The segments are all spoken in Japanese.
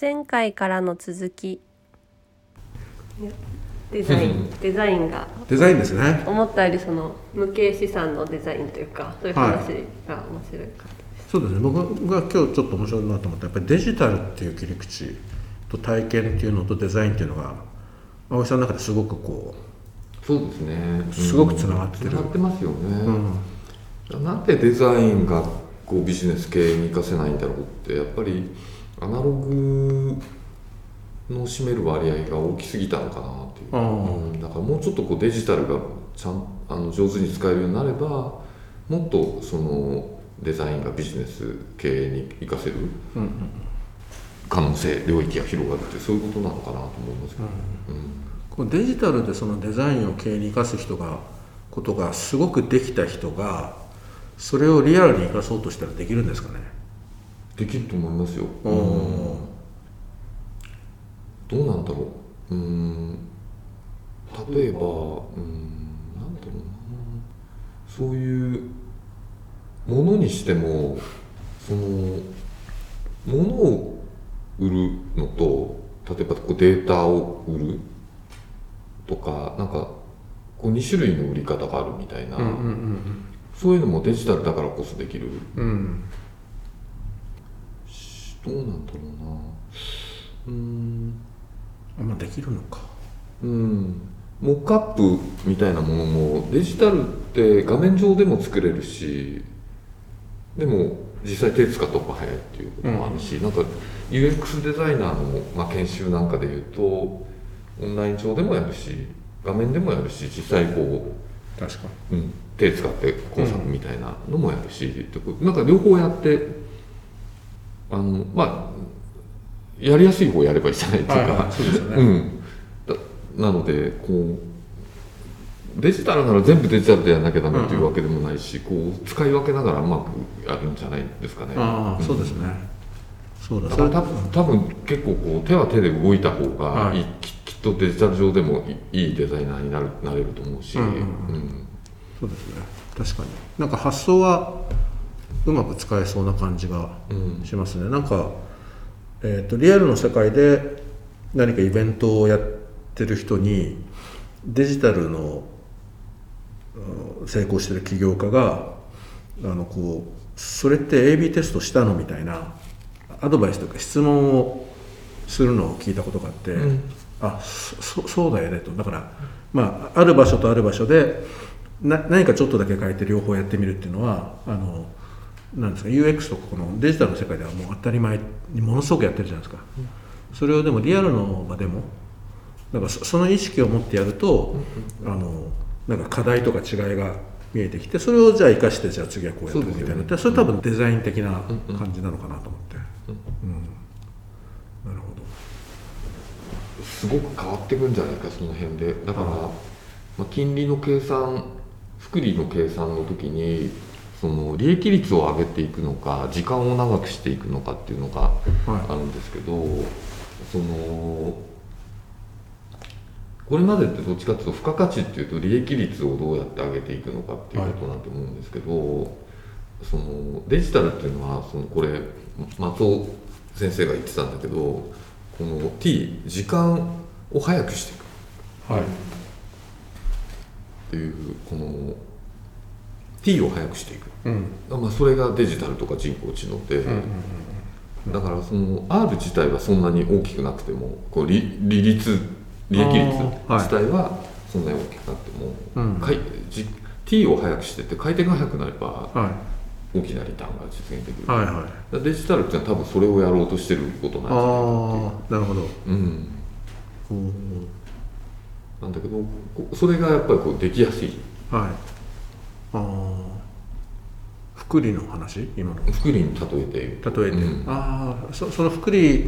前回からの続き。デザイン デザインが。デザインですね。思ったよりその無形資産のデザインというかそういう話が面白いかそうですね。僕が今日ちょっと面白いなと思ったやっぱりデジタルっていう切り口と体験っていうのとデザインっていうのが青井さんの中ですごくこそうですね。すごくつながってる。つながってますよね、うん。なんでデザインがこうビジネス経営に活かせないんだろうってやっぱりアナログの占める割合が大きすぎたのかなっていう、うんだからもうちょっとこうデジタルがちゃんあの上手に使えるようになればもっとそのデザインがビジネス経営に活かせる可能性領域が広がるってそういうことなのかなと思いますけど、うん。こうデジタルでそのデザインを経営に生かす人がことがすごくできた人がそれをリアルに生かそうとしたらできるんですかね？できると思いますよ、おーどうなんだろう。うーん。例えばうーん。なんだろうな。そういうものにしてもそのものを売るのと例えばこうデータを売るとかなんかこう2種類の売り方があるみたいな、うんうんそういうのもデジタルだからこそできる。うんうんどうなんだろうな。うーん。あまあできるのか。うん。モックアップみたいなものもデジタルって画面上でも作れるしでも実際手使った方が早いっていうこともあるし、なんか UX デザイナーの、まあ、研修なんかでいうとオンライン上でもやるし画面でもやるし実際こ確かう、うん、手使って工作みたいなのもやるし、ってこなんか両方やってあのまあやりやすい方やればいいじゃないっていうか、はいはいそうですよね。うん、だなのでこうデジタルなら全部デジタルでやらなきゃダメっていうわけでもないし、こう使い分けながらうまくやるんじゃないですかね。ああ、ん。そうですね。そうだだから多分多分結構こう手は手で動いた方がい。い、はい。ききっとデジタル上でもいいいデザイナーになるなれると思うし、うん。そうですね。確かに。なんか発想はうまく使えそうな感じがうんしますね、なんか、えー、とリアルの世界で何かイベントをやってる人にデジタルのうん成功してる起業家があのこうそれって AB テストしたのみたいなアドバイスとか質問をするのを聞いたことがあって、うん。あそそうだよねと。だから、まあ、ある場所とある場所でな何かちょっとだけ変えて両方やってみるっていうのはあのなんですか UX とかこのデジタルの世界ではもう当たり前にものすごくやってるじゃないですか、それをでもリアルの場でもなんかそその意識を持ってやると、あのなんか課題とか違いが見えてきてそれをじゃあ生かしてじゃあ次はこうやってみたいなそねでそれ多分デザイン的な感じなのかなと思って、うんなるほど。すごく変わってくんじゃないかその辺で。だから、まあ、金利の計算複利の計算の時にその利益率を上げていくのか時間を長くしていくのかっていうのがあるんですけど、そのこれまでってどっちかっていうと付加価値っていうと利益率をどうやって上げていくのかっていうことなんて思うんですけど、そのデジタルっていうのはそのこれ松尾先生が言ってたんだけどこの T 時間を早くしていく。はい。っていうこの T を早くしていく、うん。まあ、それがデジタルとか人工知能で、だからその R 自体はそんなに大きくなくてもこう利利率利益率自体はそんなに大きくなっても、うん。かいじ T を早くしてって回転が速くなればは大きなリターンが実現できる、いはい。はいデジタルっていうのは多分それをやろうとしてることなんじゃないなるほど。う、うん、うんなんだけどこそれがやっぱりこうできやすい。はい福利の話？今の。福利に例えて。例えて、うん。ああそその福利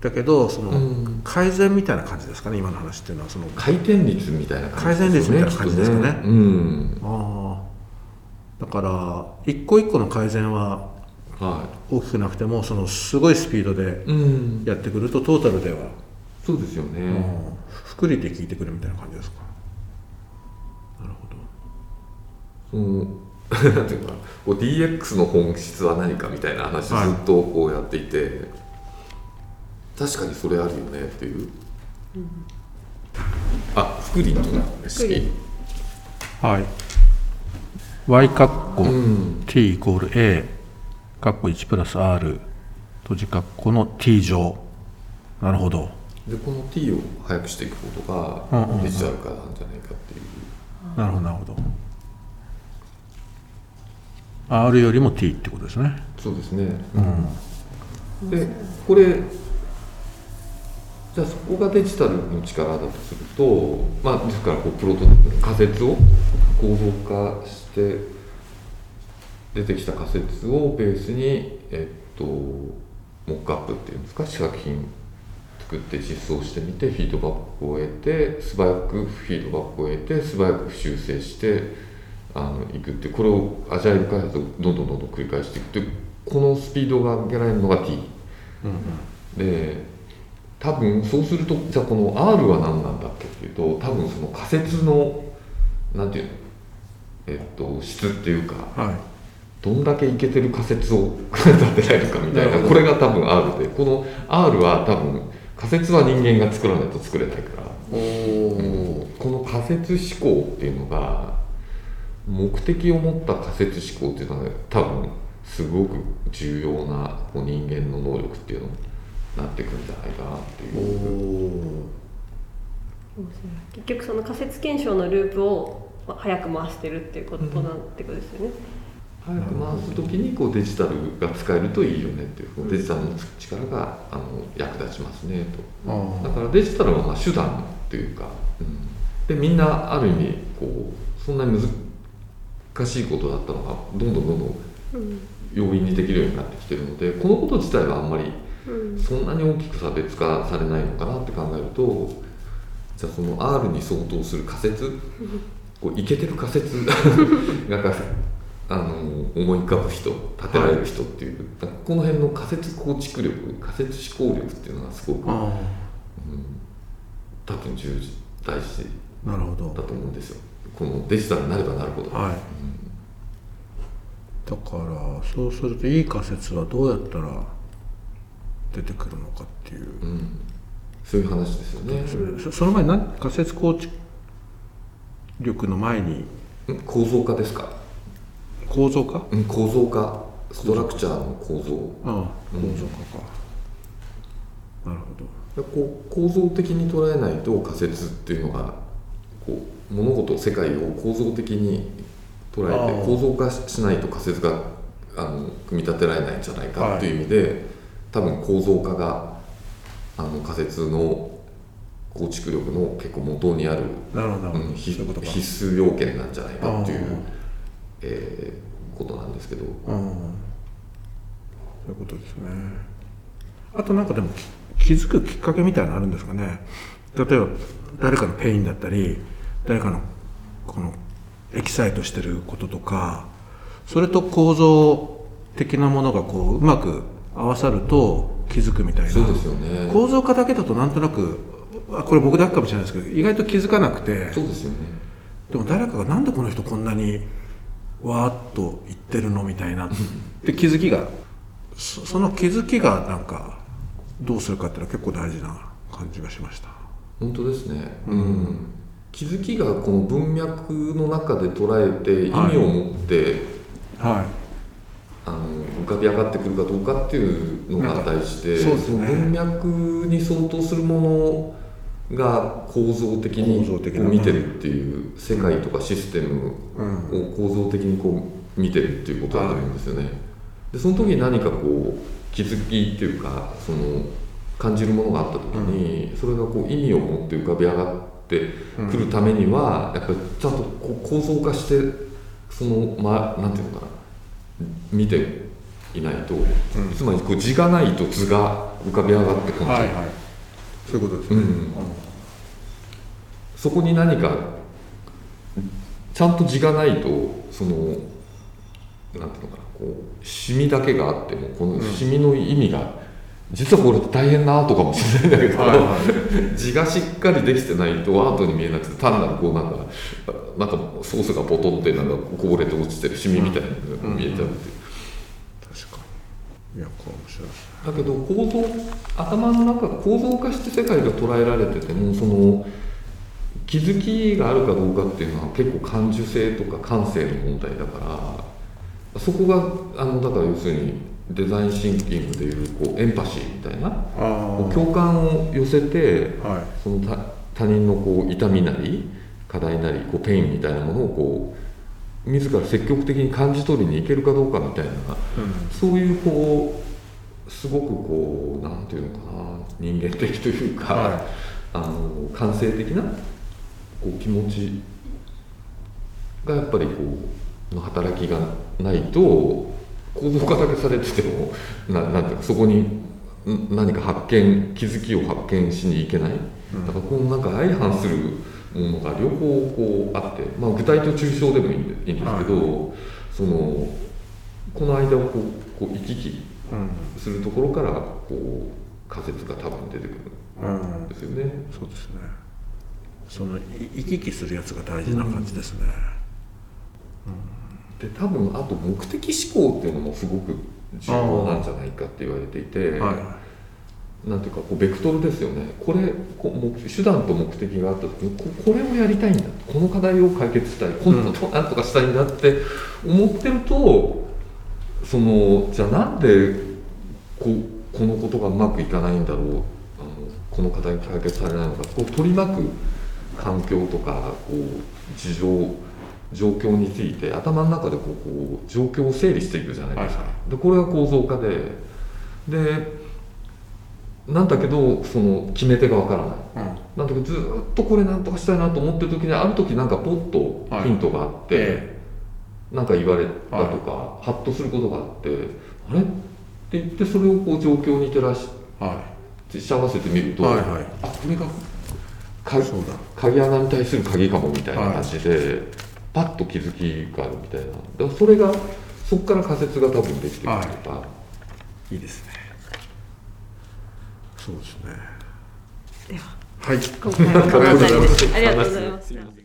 だけどその、うん。改善みたいな感じですかね？今の話っていうのは。その回転率みたいな感じ改善率みたいな感じですかね？きっとうん。ああだから一個一個の改善はは大きくなくてもそのすごいスピードでやってくるとトータルでは、そうですよね、うん福利で効いてくるみたいな感じですかなる なんていうかな。こう DX の本質は何かみたいな話ずはい。っとこうやっていて、確かにそれあるよねっていう、あスクリーンとねスクリーンはい。Y カッコうん。T イコール a カッコ1プラス r 閉じカッコの t 乗なるほど。でこの T を速くしていくことうんうんうん。がデジタル化なんじゃないかっていう、なるほどなるほど r よりも t ってことですね。そうですね。うん。でこれじゃあそこがデジタルの力だとするとまあですからこうプロト仮説を構造化して出てきた仮説をベースにえっとモックアップっていうんですか？試作品作って実装してみてフィードバックを得て素早くフィードバックを得て素早く修正してあのいくってこれをアジャイル開発をどんどんどんどん繰り返していくってこのスピードが上げられるのが T で多分そうするとじゃあこの R は何なんだっけっていうと多分その仮説のなんていうの？えっと質っていうかはい。どんだけいけてる仮説を立てられるかみたいなこれが多分 R でこの R は多分仮説は人間が作らないと作れないからおこの仮説思考っていうのが目的を持った仮説思考っていうのは多分すごく重要なこう人間の能力っていうのになってくるんじゃないかなっていう。結局その仮説検証のループをまあ早く回してるっていうことなんてことですよね。早く回す時にこうデジタルが使えるといいよねっていうこうデジタルの力があの役立ちますねと。あだからデジタルはまあ手段っていうか、うん。でみんなある意味こうそんなに難しいことだったのがどん。どんどんどんうん容易にできるようになってきてるのでこのこと自体はあんまりうん。そんなに大きく差別化されないのかなって考えるとじゃあその R に相当する仮説こういけてる仮説 がかあの思い浮かぶ人立てられる人っていう、だからこの辺の仮説構築力仮説思考力っていうのがすごく、うん、あ多分重要大事あなるほど。だと思うんですよ。このデジタルになればなるほど、はいだからそうするといい仮説はどうやったら出てくるのかっていう、うん。うんそういう話ですよね、そその前に何仮説構築力の前に。うん構造化ですか、構造化？うん、構造化。ストラクチャーの構造。ああうん。構造化か、なるほど。こう構造的に捉えないと仮説っていうのがこう物事世界を構造的に捉えて構造化しないと仮説があの組み立てられないんじゃないかっていう意味で、多分構造化があの仮説の構築力の結構元にある、なるほど。必須要件なんじゃないかっていうえーことなんですけど。うんそういうことですね。あとなんかでもき気づくきっかけみたいなのあるんですかね。例えば誰かのペインだったり誰かのこのエキサイトしてることとかそれと構造的なものがこううまく合わさると気づくみたいな。そうですよね。構造化だけだとなんとなくあこれ僕だけかもしれないですけど意外と気づかなくて。そうですよね。でも誰かがなんでこの人こんなにわーっと言ってるのみたいな。って気づきがそその気づきがなんかどうするかっていうのは結構大事な感じがしました。本当ですね、うん気づきがこの文脈の中で捉えて意味を持って、はあの浮かび上がってくるかどうかっていうのが大事でそうですね。の文脈に相当するものが構造的に見てるっていう世界とかシステムを構造的にこう見てるっていうことだと思うんですよね。でその時に何かこう気づきっていうかその感じるものがあった時に、それがこう意味を持って浮かび上がってくるためには、やっぱりちゃんとこう構造化してそのまなんていうのかな見ていないと、つまりこう字がないと図が浮かび上がってこない、はいはい。そういうことですね、うん。そこに何かちゃんと字がないとそのなんていうのかなこうシミだけがあってもこのシミの意味が、実はこれ大変なアートかもしれないんだけど、はいは字がしっかりできてないとアートに見えなくて単なるこうなんかなんかソースがポトンってなんかこぼれて落ちてるシミみたいなのが見えちゃうっていう。確かいやこれ面白い。だけど構造頭の中構造化して世界が捉えられててもその気づきがあるかどうかっていうのは結構感受性とか感性の問題だからそこがあのだから要するにデザインシンキングでいうこうエンパシーみたいなあこう共感を寄せてはい。その他他人のこう痛みなり課題なりこうペインみたいなものをこう自ら積極的に感じ取りにいけるかどうかみたいなそういうこうすごくこうなんていうのかな人間的というか、はい。あの感性的なこう気持ちがやっぱりこうの働きがないと構造化だけされててもななんていうかそこにん何か発見気づきを発見しに行けない、だからこのなんか相反するものが両方こうあって、まあ、具体と抽象でもいいんですけど、そのこの間をこうこう行き来うん。するところからこう仮説が多分出てくるうんんですよね。そうですね。そのい行き来するやつが大事な感じですね、で多分あと目的思考っていうのもすごく重要なんじゃないかって言われていて、はいなんていうかこうベクトルですよね。これこ目手段と目的があった時にここれをやりたいんだ。この課題を解決したい。こんなことなんとかしたいんだって思ってるとそのじゃあなんでここのことがうまくいかないんだろう。あのこの課題解決されないのか。こう取り巻く環境とかこう事情状況について頭の中でこう状況を整理していくじゃないですか、はいはでこれが構造化ででなんだけどその決め手がわからない。うん。なんだけどずーっとこれなんとかしたいなと思ってる時にある時なんかポッとヒントがあって、えなんか言われたとか、ハッとすることがあってあれ？って言ってそれをこう状況に照らしえはし合わせてみると、はいはい。あこれがかそうだ。鍵穴に対する鍵かもみたいな感じで、パッと気づきがあるみたいな。だからそれがそこから仮説が多分できてくるとか、い。いいですね。そうですね。では。はい。ありがとうございます